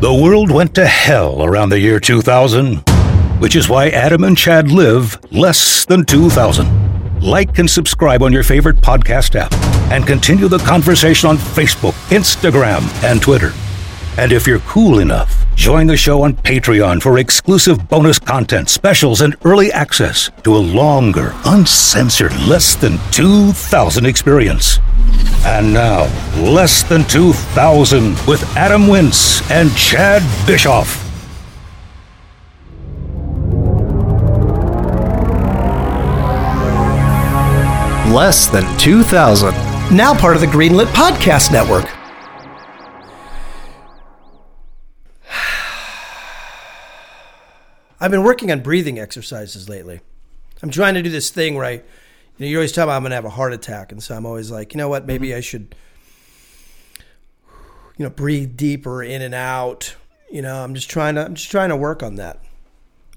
The world went to hell around the year 2000, which is why Adam and Chad live less than 2000. Like and subscribe on your favorite podcast app and continue the conversation on Facebook, Instagram, and Twitter. And if you're cool enough, join the show on Patreon for exclusive bonus content, specials, and early access to a longer, uncensored, less than 2,000 experience. And now, Less Than 2,000 with Adam Wince and Chad Bischoff. Less than 2,000. Now part of the Greenlit Podcast Network. I've been working on breathing exercises lately. I'm trying to do this thing where I, you know, you always tell me I'm going to have a heart attack. And so I'm always like, you know what, maybe mm-hmm. I should, you know, breathe deeper in and out. You know, I'm just trying to, I'm just trying to work on that.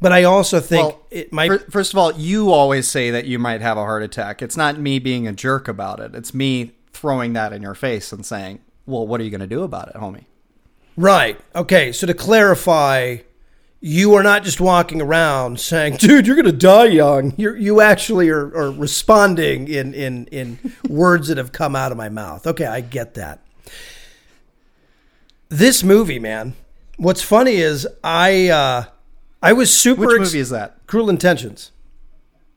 But I also think Well, it might, First of all, you always say that you might have a heart attack. It's not me being a jerk about it. It's me throwing that in your face and saying, "Well, what are you going to do about it, homie?" Right. Okay. So to clarify, you are not just walking around saying, "Dude, you're going to die young." You you actually are, are responding in in in words that have come out of my mouth. Okay, I get that. This movie, man. What's funny is I uh, I was super. Which ex- movie is that? Cruel Intentions.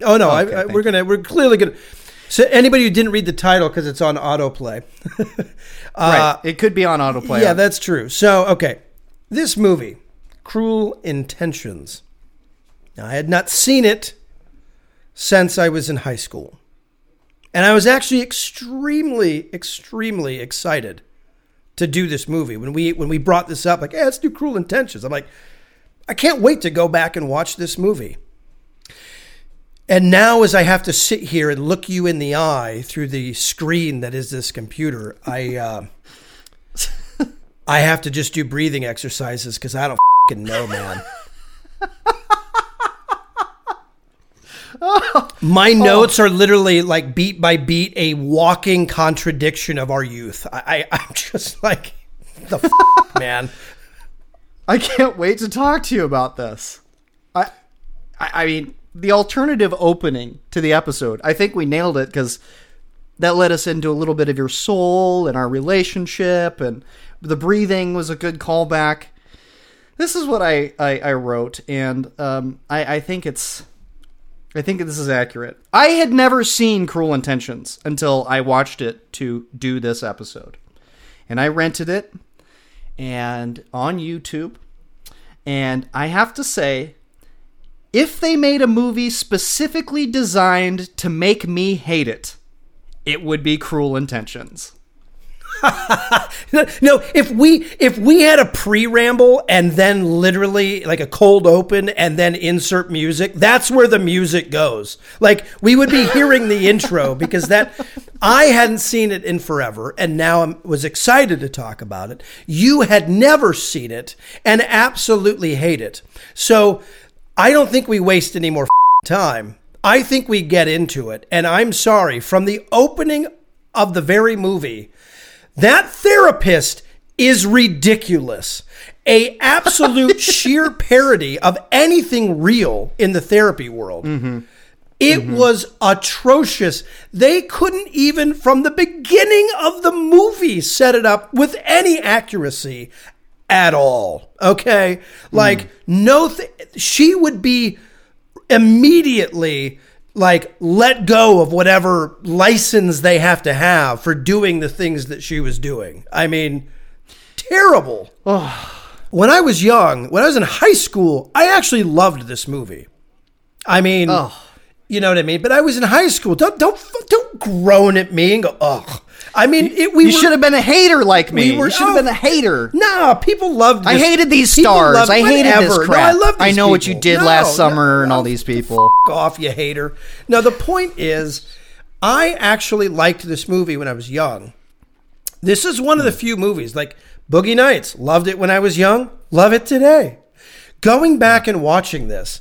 Oh no, Okay, I, thank we're gonna we're clearly gonna. So anybody who didn't read the title because it's on autoplay. right. It could be on autoplay. Uh, Yeah, that's true. So, okay. This movie, Cruel Intentions. Now, I had not seen it since I was in high school. And I was actually extremely, extremely excited to do this movie. When we when we brought this up, like, hey, let's do Cruel Intentions. I'm like, I can't wait to go back and watch this movie. And now, as I have to sit here and look you in the eye through the screen that is this computer, I uh, I have to just do breathing exercises because I don't fing know, man. My oh. notes are literally like beat by beat a walking contradiction of our youth. I, I I'm just like the f- man. I can't wait to talk to you about this. I, I, I mean, the alternative opening to the episode. I think we nailed it because that led us into a little bit of your soul and our relationship, and the breathing was a good callback. This is what I I, I wrote, and um, I I think it's. I think this is accurate. I had never seen Cruel Intentions until I watched it to do this episode. And I rented it and on YouTube. And I have to say, if they made a movie specifically designed to make me hate it, it would be Cruel Intentions. No, if we if we had a pre-ramble and then literally like a cold open and then insert music, that's where the music goes. Like we would be hearing the intro because that I hadn't seen it in forever and now I was excited to talk about it. You had never seen it and absolutely hate it. So I don't think we waste any more time. I think we get into it and I'm sorry from the opening of the very movie that therapist is ridiculous. A absolute sheer parody of anything real in the therapy world. Mm-hmm. It mm-hmm. was atrocious. They couldn't even, from the beginning of the movie, set it up with any accuracy at all. Okay? Like, mm. no, th- she would be immediately like let go of whatever license they have to have for doing the things that she was doing. I mean, terrible. when I was young, when I was in high school, I actually loved this movie. I mean, you know what I mean. But I was in high school. Don't don't don't groan at me and go, ugh. I mean, it, we You should have been a hater like me. we were- you should have oh, been a hater. No, people loved. I hated these stars. I hated whatever. this No, crap. I love. I these know what you did No, last no, summer and all oh, these f- people. F- off, you hater. Now the point is, I actually liked this movie when I was young. This is one of the hmm. few movies like Boogie Nights. Loved it when I was young. Love it today. Going back and watching this,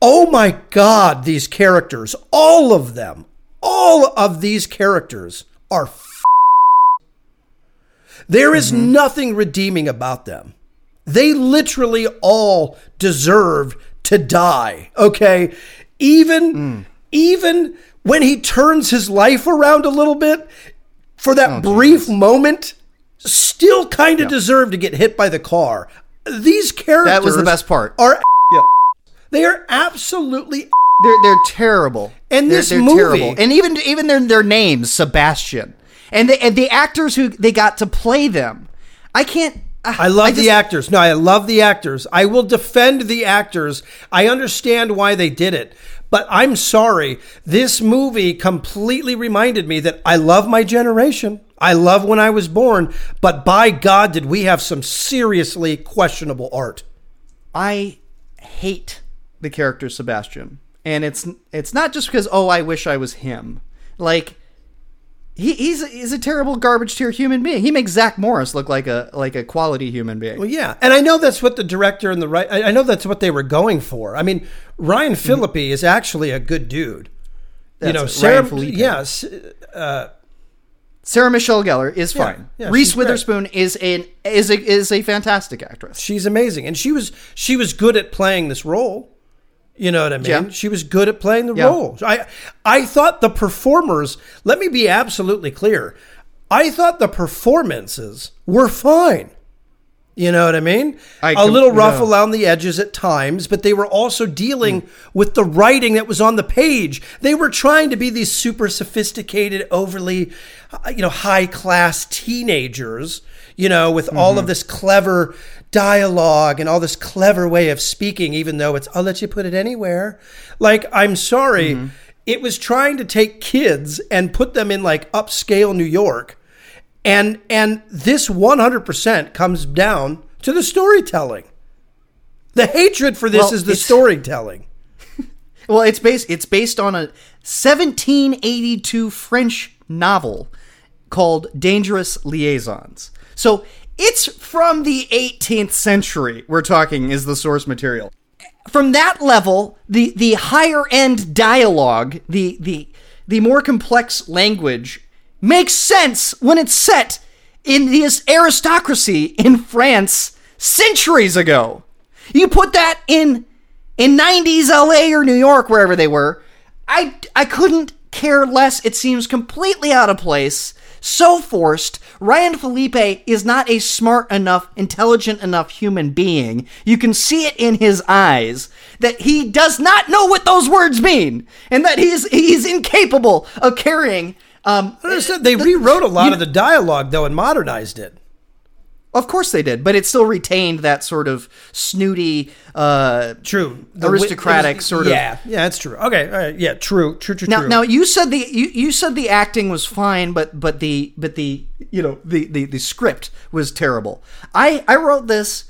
oh my God, these characters, all of them, all of these characters are. F- there is mm-hmm. nothing redeeming about them. They literally all deserve to die. Okay. Even mm. even when he turns his life around a little bit for that oh, brief moment, still kind of deserve to get hit by the car. These characters That was the best part. Are. They are absolutely They're they're terrible. And they're, this they're movie- terrible. And even even their their names, Sebastian, and the and the actors who they got to play them. I can't. Uh, I love the actors. No, I love the actors. I will defend the actors. I understand why they did it. But I'm sorry. This movie completely reminded me that I love my generation. I love when I was born. But by God, did we have some seriously questionable art. I hate the character Sebastian, and it's it's not just because oh I wish I was him. Like he, he's a, he's a terrible garbage tier human being. He makes Zach Morris look like a like a quality human being. Well, yeah, and I know that's what the director and the right. I I know that's what they were going for. I mean, Ryan mm-hmm. Phillippe is actually a good dude. you know, Sarah. Yes, uh, Sarah Michelle Gellar is fine. yeah, Reese she's great. Witherspoon is an is a is a fantastic actress. she's amazing, and she was she was good at playing this role. You know what I mean? Yeah. She was good at playing the Yeah. role. I I thought the performers. Let me be absolutely clear. I thought the performances were fine. You know what I mean? I a com- little rough yeah. around the edges at times, but they were also dealing with the writing that was on the page. They were trying to be these super sophisticated, overly, uh, you know, high class teenagers, you know, with all of this clever dialogue and all this clever way of speaking, even though it's, I'll let you put it anywhere. Like, I'm sorry. Mm-hmm. It was trying to take kids and put them in like upscale New York and and this 100% comes down to the storytelling. The hatred for this Well, is the storytelling. Well, it's based it's based on a 1782 French novel called Dangerous Liaisons. So it's from the 18th century. We're talking is the source material. From that level, the the higher end dialogue, the the the more complex language makes sense when it's set in this aristocracy in France centuries ago. You put that in in 90s LA or New York, wherever they were, I, I couldn't care less. It seems completely out of place, so forced. Ryan Phillippe is not a smart enough, intelligent enough human being. You can see it in his eyes that he does not know what those words mean, and that he's he's incapable of carrying. Um, I understand they rewrote a lot of the dialogue though and modernized it. Of course they did, but it still retained that sort of snooty, uh, True. aristocratic sort of Yeah, yeah, that's true. Okay, all right, yeah, true, true, true, Now, true. now you said the you, you said the acting was fine, but but the but the you know the, the the script was terrible. I I wrote this.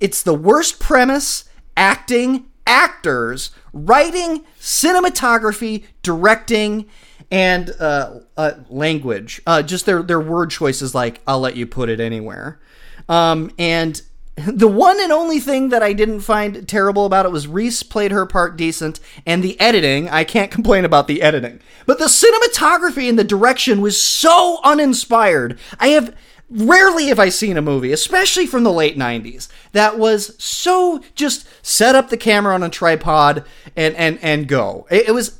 It's the worst premise, acting, actors, writing, cinematography, directing, and uh, uh, language. Uh, just their their word choices, like "I'll let you put it anywhere," um, and the one and only thing that I didn't find terrible about it was Reese played her part decent, and the editing, I can't complain about the editing. But the cinematography and the direction was so uninspired. I have rarely have I seen a movie, especially from the late 90s, that was so just set up the camera on a tripod and and and go. It, it was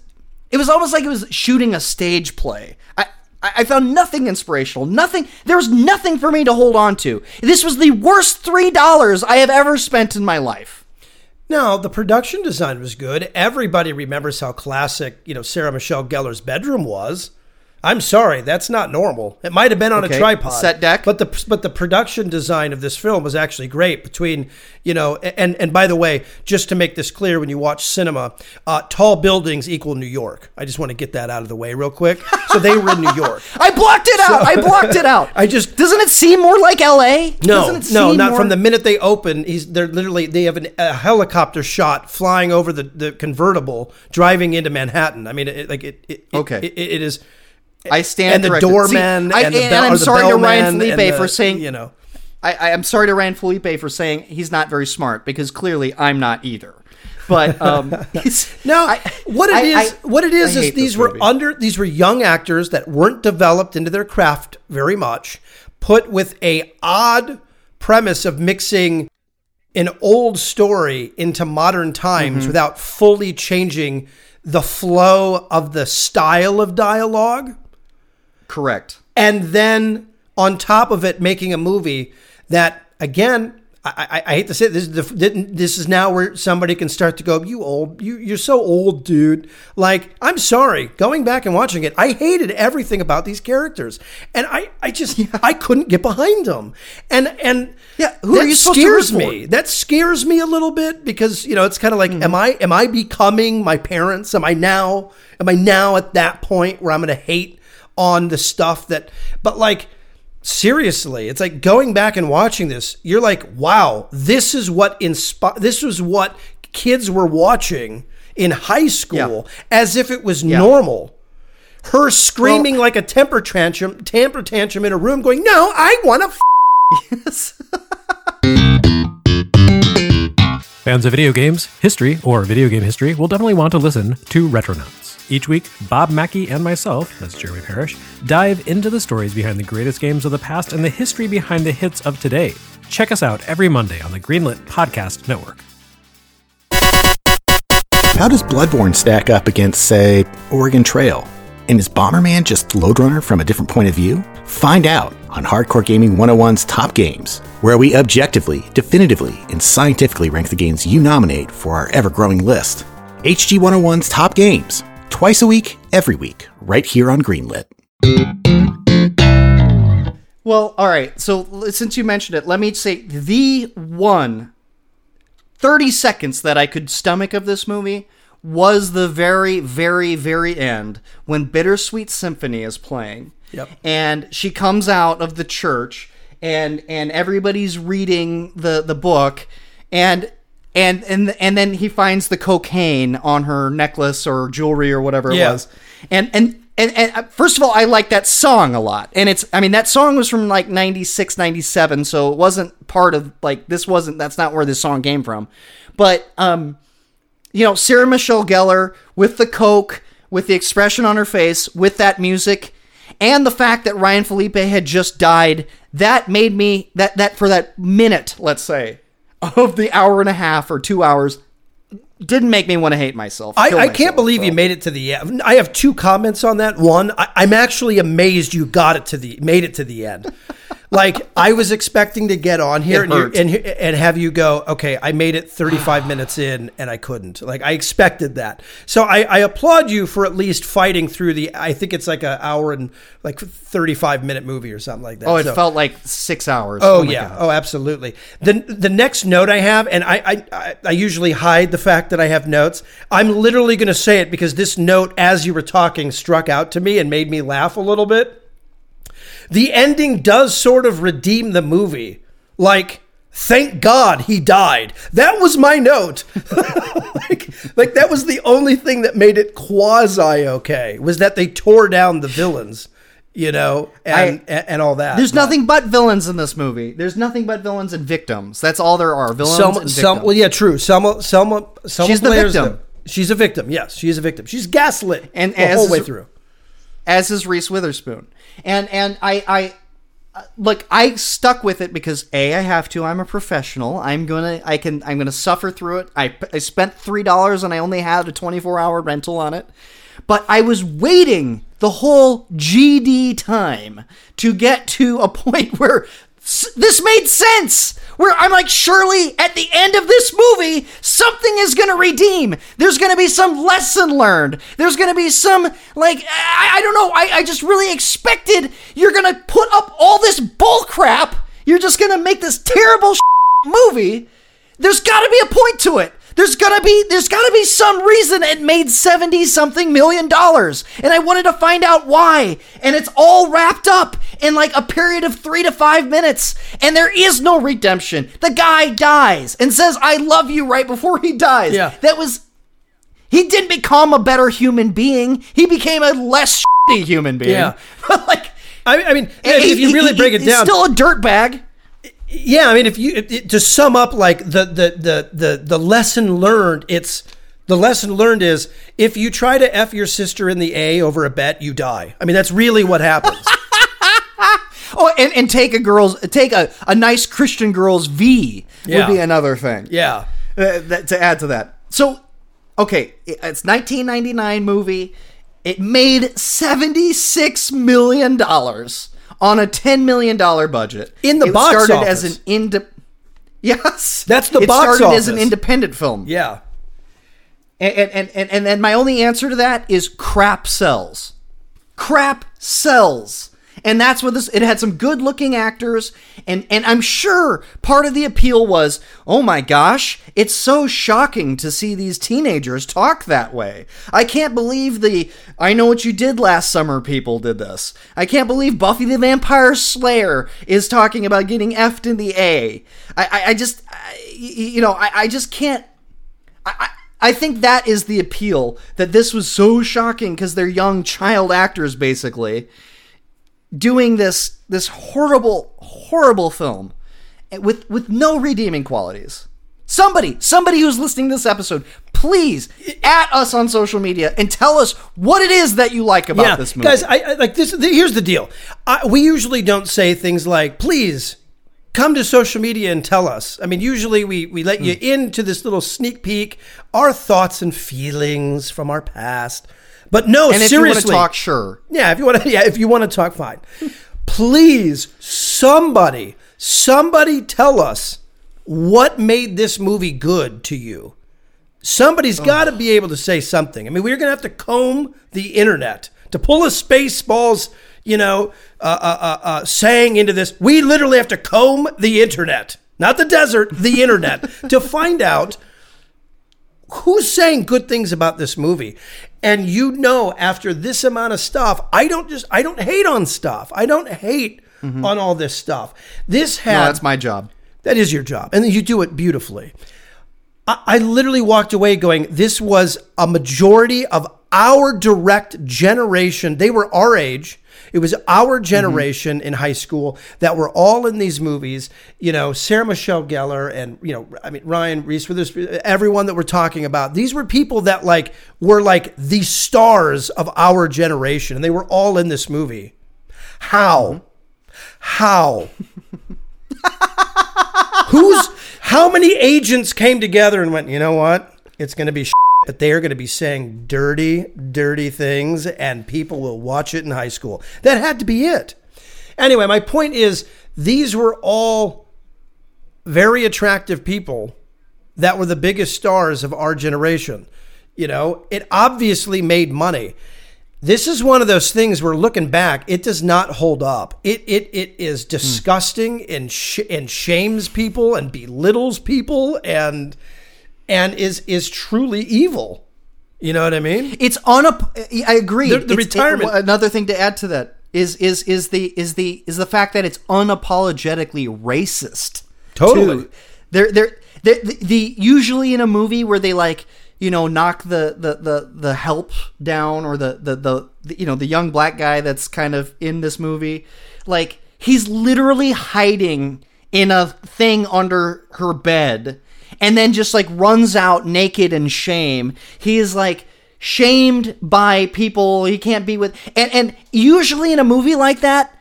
it was almost like it was shooting a stage play. I, I found nothing inspirational. Nothing. There was nothing for me to hold on to. This was the worst three dollars I have ever spent in my life. Now the production design was good. Everybody remembers how classic, you know, Sarah Michelle Gellar's bedroom was. I'm sorry, that's not normal. It might have been on Okay, a tripod, set deck. but the but the production design of this film was actually great. Between you know, and and by the way, just to make this clear, when you watch cinema, uh, tall buildings equal New York. I just want to get that out of the way real quick. So they were in New York. I blocked it out. I blocked it out. I just- doesn't it seem more like L.A. No, Doesn't it no, seem not more- from the minute they open. He's they're literally they have an, a helicopter shot flying over the, the convertible driving into Manhattan. I mean, it, like it. it it- Okay. it, it is. I stand and the corrected. doorman See, I- and the and bell, I'm sorry to Ryan Phillippe the- for saying you know. I, I'm sorry to Ryan Phillippe for saying he's not very smart because clearly I'm not either. But um, I- what it I- is, I- what it is, is these were movie. under, these were young actors that weren't developed into their craft very much, put with a odd premise of mixing an old story into modern times without fully changing the flow of the style of dialogue Correct. and then on top of it making a movie that again I, I, I hate to say it, this is the, this is now where somebody can start to go you old you you're so old dude. Like I'm sorry going back and watching it I hated everything about these characters. And I I just I couldn't get behind them. And and Yeah, who that are you supposed to scares me. That scares me a little bit because you know it's kind of like mm-hmm. am I am I becoming my parents? Am I now am I now at that point where I'm going to hate on the stuff that but like seriously it's like going back and watching this you're like wow this is what inspi- this was what kids were watching in high school as if it was normal. Her screaming like a temper tantrum temper tantrum in a room going no i want to f- Fans of video games, history, or video game history will definitely want to listen to Retronauts. Each week, Bob Mackey and myself, that's Jeremy Parish, dive into the stories behind the greatest games of the past and the history behind the hits of today. Check us out every Monday on the Greenlit Podcast Network. How does Bloodborne stack up against, say, Oregon Trail? And is Bomberman just Lode Runner from a different point of view? Find out on Hardcore Gaming 101's Top Games, where we objectively, definitively, and scientifically rank the games you nominate for our ever growing list. HG 101's Top Games, twice a week, every week, right here on Greenlit. Well, all right. So since you mentioned it, let me say the one 30 seconds that I could stomach of this movie was the very, very, very end when Bittersweet Symphony is playing. Yep. And she comes out of the church and and everybody's reading the the book and and and and then he finds the cocaine on her necklace or jewelry or whatever it Yeah. was. And and and, and uh, first of all, I like that song a lot. And it's, I mean, that song was from like 96, 97. So it wasn't part of, like, this wasn't, that's not where this song came from. But, um, you know, Sarah Michelle Gellar with the Coke, with the expression on her face, with that music, and the fact that Ryan Phillippe had just died, that made me, that, that for that minute, let's say, of the hour and a half or two hours, didn't make me want to hate myself. I, I can't believe so. you made it to the end. I have two comments on that. One, I, I'm actually amazed you got it to the made it to the end. Like I was expecting to get on here and, you, and and have you go, okay, I made it 35 minutes in and I couldn't. Like I expected that. So I, I applaud you for at least fighting through the. I think it's like an hour and like 35 minute movie or something like that. Oh, it So- felt like six hours. Oh, oh my yeah. God. Oh, absolutely. The the next note I have, and I I I usually hide the fact that I have notes. I'm literally going to say it because this note, as you were talking, struck out to me and made me laugh a little bit. The ending does sort of redeem the movie. Like, thank God he died. That was my note. like, like that was the only thing that made it quasi okay was that they tore down the villains, you know, and I- and, all that. There's But- nothing but villains in this movie. There's nothing but villains and victims. That's all there are. Villains Selma, and Selma, victims. well, yeah, true. Selma, Selma, Selma She's the victim. She's a victim. Yes, she's a victim. She's gaslit And the whole is- way through. As is Reese Witherspoon. And and I I look, I stuck with it because a I have to. I'm a professional. I'm gonna I can I'm gonna suffer through it. I I spent three dollars and I only had a 24 hour rental on it, but I was waiting the whole GD time to get to a point where this made sense. Where I'm like, surely at the end of this movie, something is gonna redeem. There's gonna be some lesson learned. There's gonna be some like I, I don't know. I, I just really expected you're gonna put up all this bull crap. You're just gonna make this terrible movie. There's got to be a point to it. There's gotta be there's gotta be some reason it made 70 something million dollars. And I wanted to find out why. And it's all wrapped up in like a period of three to five minutes. And there is no redemption. The guy dies and says, I love you right before he dies. Yeah. That was he didn't become a better human being. He became a less shitty human being. Yeah. Like I, I mean, if you really he- break it he's down, still a dirtbag. Yeah. I mean, if you it, to sum up, like the the the the the lesson learned, it's the lesson learned is if you try to f your sister in the A over a bet, you die. I mean, that's really what happens. Oh, and, and take a girl's take a, a nice Christian girl's V Yeah. would be another thing. Yeah. Uh, that, to add to that. So, okay, it's 1999 movie. It made 76 million dollars on a 10 million dollar budget. In the it box started office. as an inde- Yes. That's the it box started as an independent film. Yeah. And and, and and and my only answer to that is crap sells. Crap sells. And that's what this it had some good looking actors and and I'm sure part of the appeal was, "Oh my gosh, it's so shocking to see these teenagers talk that way. I can't believe the I know what you did last summer people did this. I can't believe Buffy the Vampire Slayer is talking about getting effed in the A. I I, I just I, you know, I, I just can't I, I think that is the appeal that this was so shocking because they're young child actors basically doing this this horrible horrible film with with no redeeming qualities. Somebody, somebody who's listening to this episode, please at us on social media and tell us what it is that you like about yeah, this movie. guys. I, I like this. The, here's the deal. I, we usually don't say things like, "Please come to social media and tell us." I mean, usually we we let Hmm. you into this little sneak peek, our thoughts and feelings from our past. But no, and if seriously, you want to talk, sure. Yeah, if you want to, yeah, if you want to talk, fine. Please, somebody, somebody, tell us what made this movie good to you. Somebody's got to be able to say something. I mean, we're going to have to comb the internet to pull a Spaceballs, you know, uh, uh, uh, uh, saying into this. We literally have to comb the internet, not the desert, the internet, to find out who's saying good things about this movie and you know after this amount of stuff i don't just i don't hate on stuff. I don't hate mm-hmm. on all this stuff. This had No, that's my job. that is your job. And you do it beautifully. I, I literally walked away going this was a majority of our direct generation. They were our age it was our mm-hmm. generation in high school that were all in these movies. You know, Sarah Michelle Gellar and you know, I mean Ryan Reese this, everyone that we're talking about. These were people that like were like the stars of our generation, and they were all in this movie. How? Mm-hmm. How? Who's? How many agents came together and went? You know what? It's going to be. But they are going to be saying dirty, dirty things, and people will watch it in high school. That had to be it. Anyway, my point is these were all very attractive people that were the biggest stars of our generation. You know, it obviously made money. This is one of those things where looking back, it does not hold up. It it it is hmm. disgusting and sh- and shames people and belittles people and and is is truly evil. You know what I mean? It's on a. I agree. The- the retirement- it- another thing to add to that is is is the is the is the fact that it's unapologetically racist. Totally. too. There there the, the usually in a movie where they like you know knock the the the, the help down or the, the the the you know the young black guy that's kind of in this movie like he's literally hiding in a thing under her bed and then just like runs out naked in shame. He is like shamed by people he can't be with and and usually in a movie like that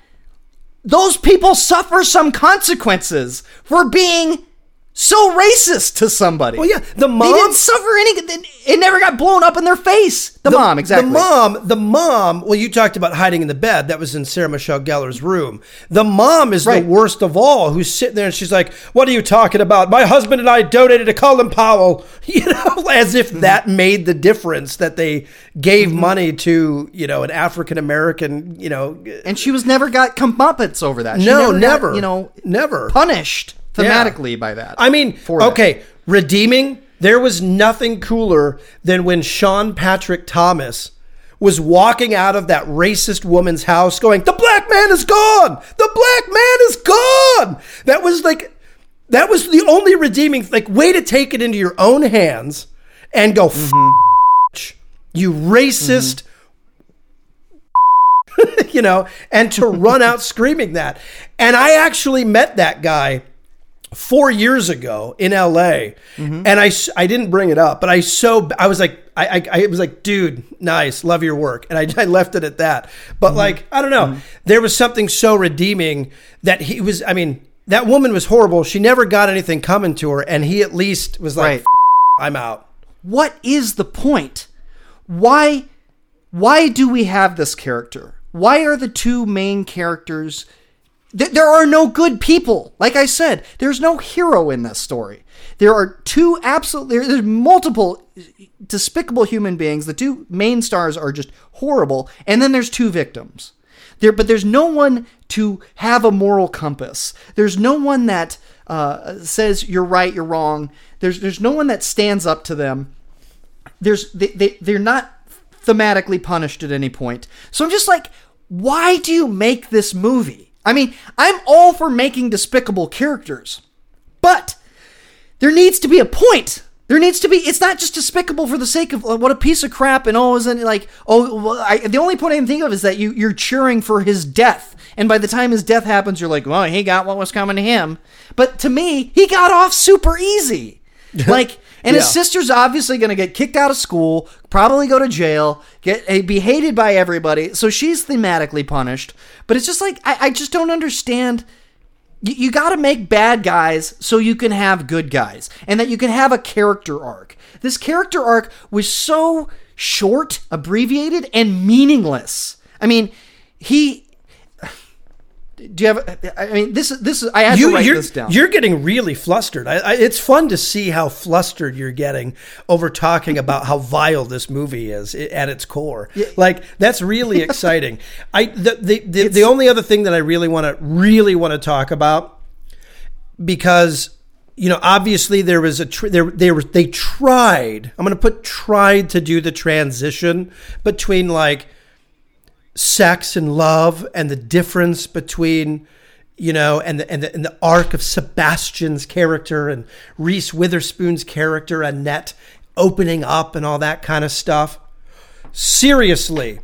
those people suffer some consequences for being so racist to somebody. Well, yeah, the they mom- didn't suffer any. It never got blown up in their face. The, mom, exactly. The mom, the mom. Well, you talked about hiding in the bed. That was in Sarah Michelle Gellar's room. The mom is Right. the worst of all. Who's sitting there and she's like, "What are you talking about? My husband and I donated to Colin Powell." You know, as if Mm-hmm. that made the difference that they gave money to you know an African American. You know, and she was never got comeuppance over that. She no, got, never. you know, never punished Yeah. thematically by that. I mean, okay, redeeming. There was nothing cooler than when Sean Patrick Thomas was walking out of that racist woman's house going, The black man is gone! The black man is gone! That was like, that was the only redeeming, like, way to take it into your own hands and go, mm-hmm. "F- you racist. Mm-hmm. you know, and to run out screaming that. And I actually met that guy four years ago in LA, Mm-hmm. and I, I didn't bring it up, but I so I was like I, I I was like, dude, nice, love your work, and I, I left it at that. But Mm-hmm. like I don't know, there was something so redeeming that he was. I mean, that woman was horrible. She never got anything coming to her, and he at least was like, Right. I'm out. what is the point? Why why do we have this character? Why are the two main characters th- there are no good people. Like I said, there's no hero in this story. There are two absolutely there's multiple despicable human beings. The two main stars are just horrible, and then there's two victims. There, but there's no one to have a moral compass. There's no one that uh, says you're right, you're wrong. There's there's no one that stands up to them. There's they, they they're not thematically punished at any point. So I'm just like, why do you make this movie? I mean, I'm all for making despicable characters, but there needs to be a point. There needs to be. It's not just despicable for the sake of uh, what a piece of crap and oh, isn't it like oh? Well, I, the only point I can think of is that you you're cheering for his death, and by the time his death happens, you're like, well, he got what was coming to him. But to me, he got off super easy. Like, and his sister's obviously going to get kicked out of school, probably go to jail, get uh, be hated by everybody. So she's thematically punished. But it's just like I, I just don't understand you, you got to make bad guys so you can have good guys and that you can have a character arc. This character arc was so short, abbreviated, and meaningless. I mean, he. Do you have? I mean, this is this is. I had to write you're, this down. You're getting really flustered. I, I, it's fun to see how flustered you're getting over talking about how vile this movie is at its core. Like that's really exciting. I the the, the, the only other thing that I really want to really want to talk about because you know obviously there was a tr- there they were they tried. I'm going to put tried to do the transition between like sex and love and the difference between you know and the, and the and the arc of Sebastian's character and Reese Witherspoon's character Annette opening up and all that kind of stuff seriously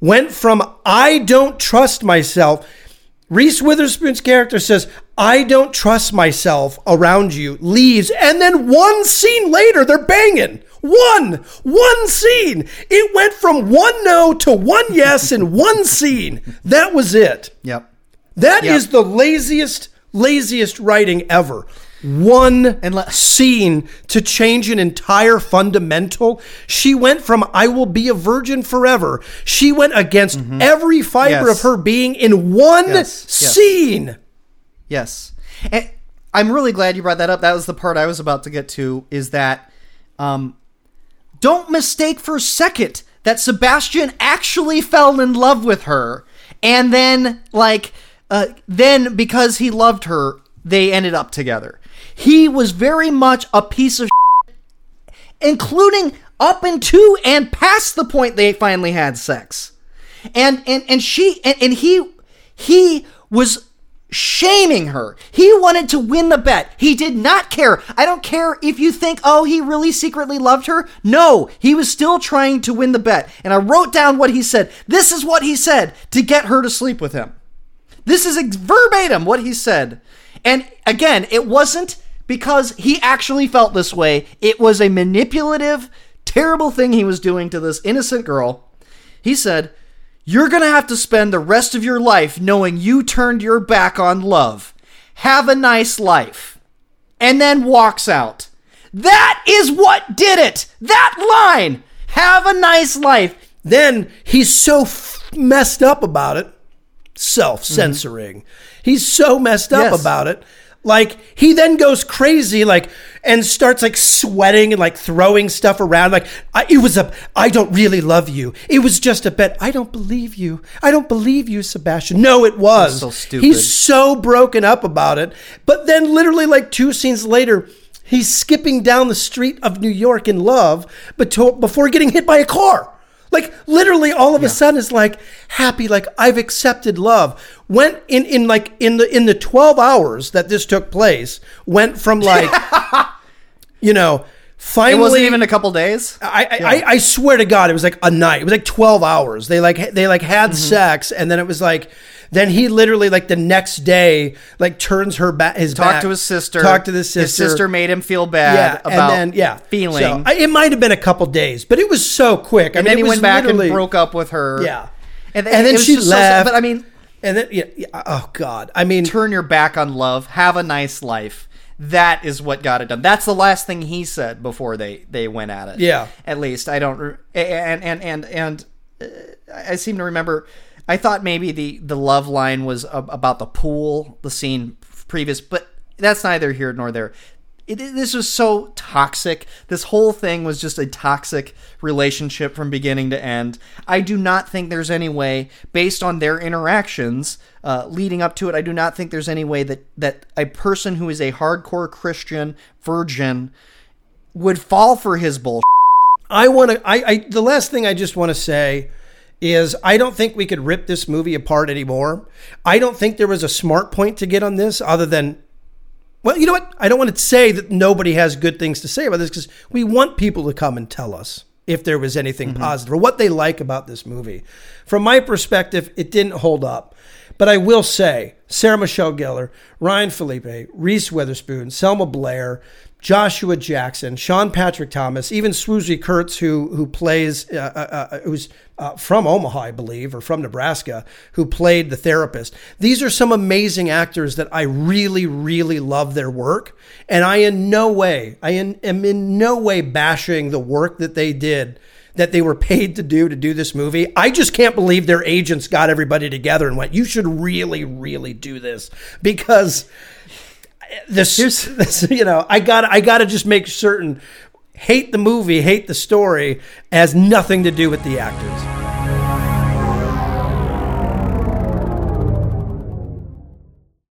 went from I don't trust myself Reese Witherspoon's character says, I don't trust myself around you, leaves, and then one scene later, they're banging. One, one scene. It went from one no to one yes in one scene. That was it. yep. That is Yep. the laziest, laziest writing ever. One And le- scene to change an entire fundamental. She went from I will be a virgin forever. She went against every fiber Mm-hmm. Yes. of her being in one Yes, yes. scene. Yes. And I'm really glad you brought that up. That was the part I was about to get to is that um don't mistake for a second that Sebastian actually fell in love with her and then like uh then because he loved her they ended up together. He was very much a piece of including up into and past the point they finally had sex. And and and she and, and he he was shaming her. He wanted to win the bet. He did not care. I don't care if you think, oh, he really secretly loved her. No, he was still trying to win the bet. And I wrote down what he said. This is what he said to get her to sleep with him. This is verbatim what he said. And again, it wasn't because he actually felt this way. It was a manipulative, terrible thing he was doing to this innocent girl. He said, You're going to have to spend the rest of your life knowing you turned your back on love. Have a nice life. And then walks out. That is what did it. That line. Have a nice life. Then he's so f- messed up about it, self censoring. Mm-hmm. He's so messed up Yes. about it. Like he then goes crazy, like and starts like sweating and like throwing stuff around. Like I, it was a, I don't really love you. It was just a bet. I don't believe you. I don't believe you, Sebastian. No, it was. so stupid. He's so broken up about it. But then, literally, like two scenes later, he's skipping down the street of New York in love, but to, before getting hit by a car. Like literally, all of a sudden, is like happy, like I've accepted love. Went in in like in the in the twelve hours that this took place, went from like, you know, finally It wasn't even a couple days. I, I, I, I swear to God, it was like a night. It was like twelve hours. They like they like had mm-hmm. sex, and then it was like Then he literally like the next day like turns her back his Talk back, to his sister. talk to his sister. His sister made him feel bad yeah, about and then yeah, feeling. So, I- it might have been a couple days, but it was so quick. I and mean, then he was went back and broke up with her. Yeah, And, And then she just so- left. but I mean, and then yeah, yeah, oh god, I mean, turn your back on love. Have a nice life. That is what got it done. That's the last thing he said before they they went at it. Yeah. At least I don't. And and and and uh, I seem to remember. I thought maybe the the love line was ab- about the pool, the scene previous, but that's neither here nor there. It, it- this was so toxic. This whole thing was just a toxic relationship from beginning to end. I do not think there's any way, based on their interactions uh, leading up to it, I do not think there's any way that that a person who is a hardcore Christian virgin would fall for his bullshit. I want to. I, I the last thing I just want to say is I don't think we could rip this movie apart anymore. I don't think there was a smart point to get on this other than. Well, you know what? I don't want to say that nobody has good things to say about this because we want people to come and tell us if there was anything mm-hmm. positive or what they like about this movie. From my perspective, it didn't hold up. But I will say, Sarah Michelle Gellar, Ryan Phillippe, Reese Witherspoon, Selma Blair, Joshua Jackson, Sean Patrick Thomas, even Swoosie Kurtz, who who plays, uh, uh, uh, who's uh, from Omaha, I believe, or from Nebraska, who played the therapist. These are some amazing actors that I really, really love their work, and I in no way, I in, am in no way bashing the work that they did that they were paid to do to do this movie. I just can't believe their agents got everybody together and went, "You should really, really do this," because this, this you know, I got, I got to just make certain. Hate the movie, hate the story, has nothing to do with the actors.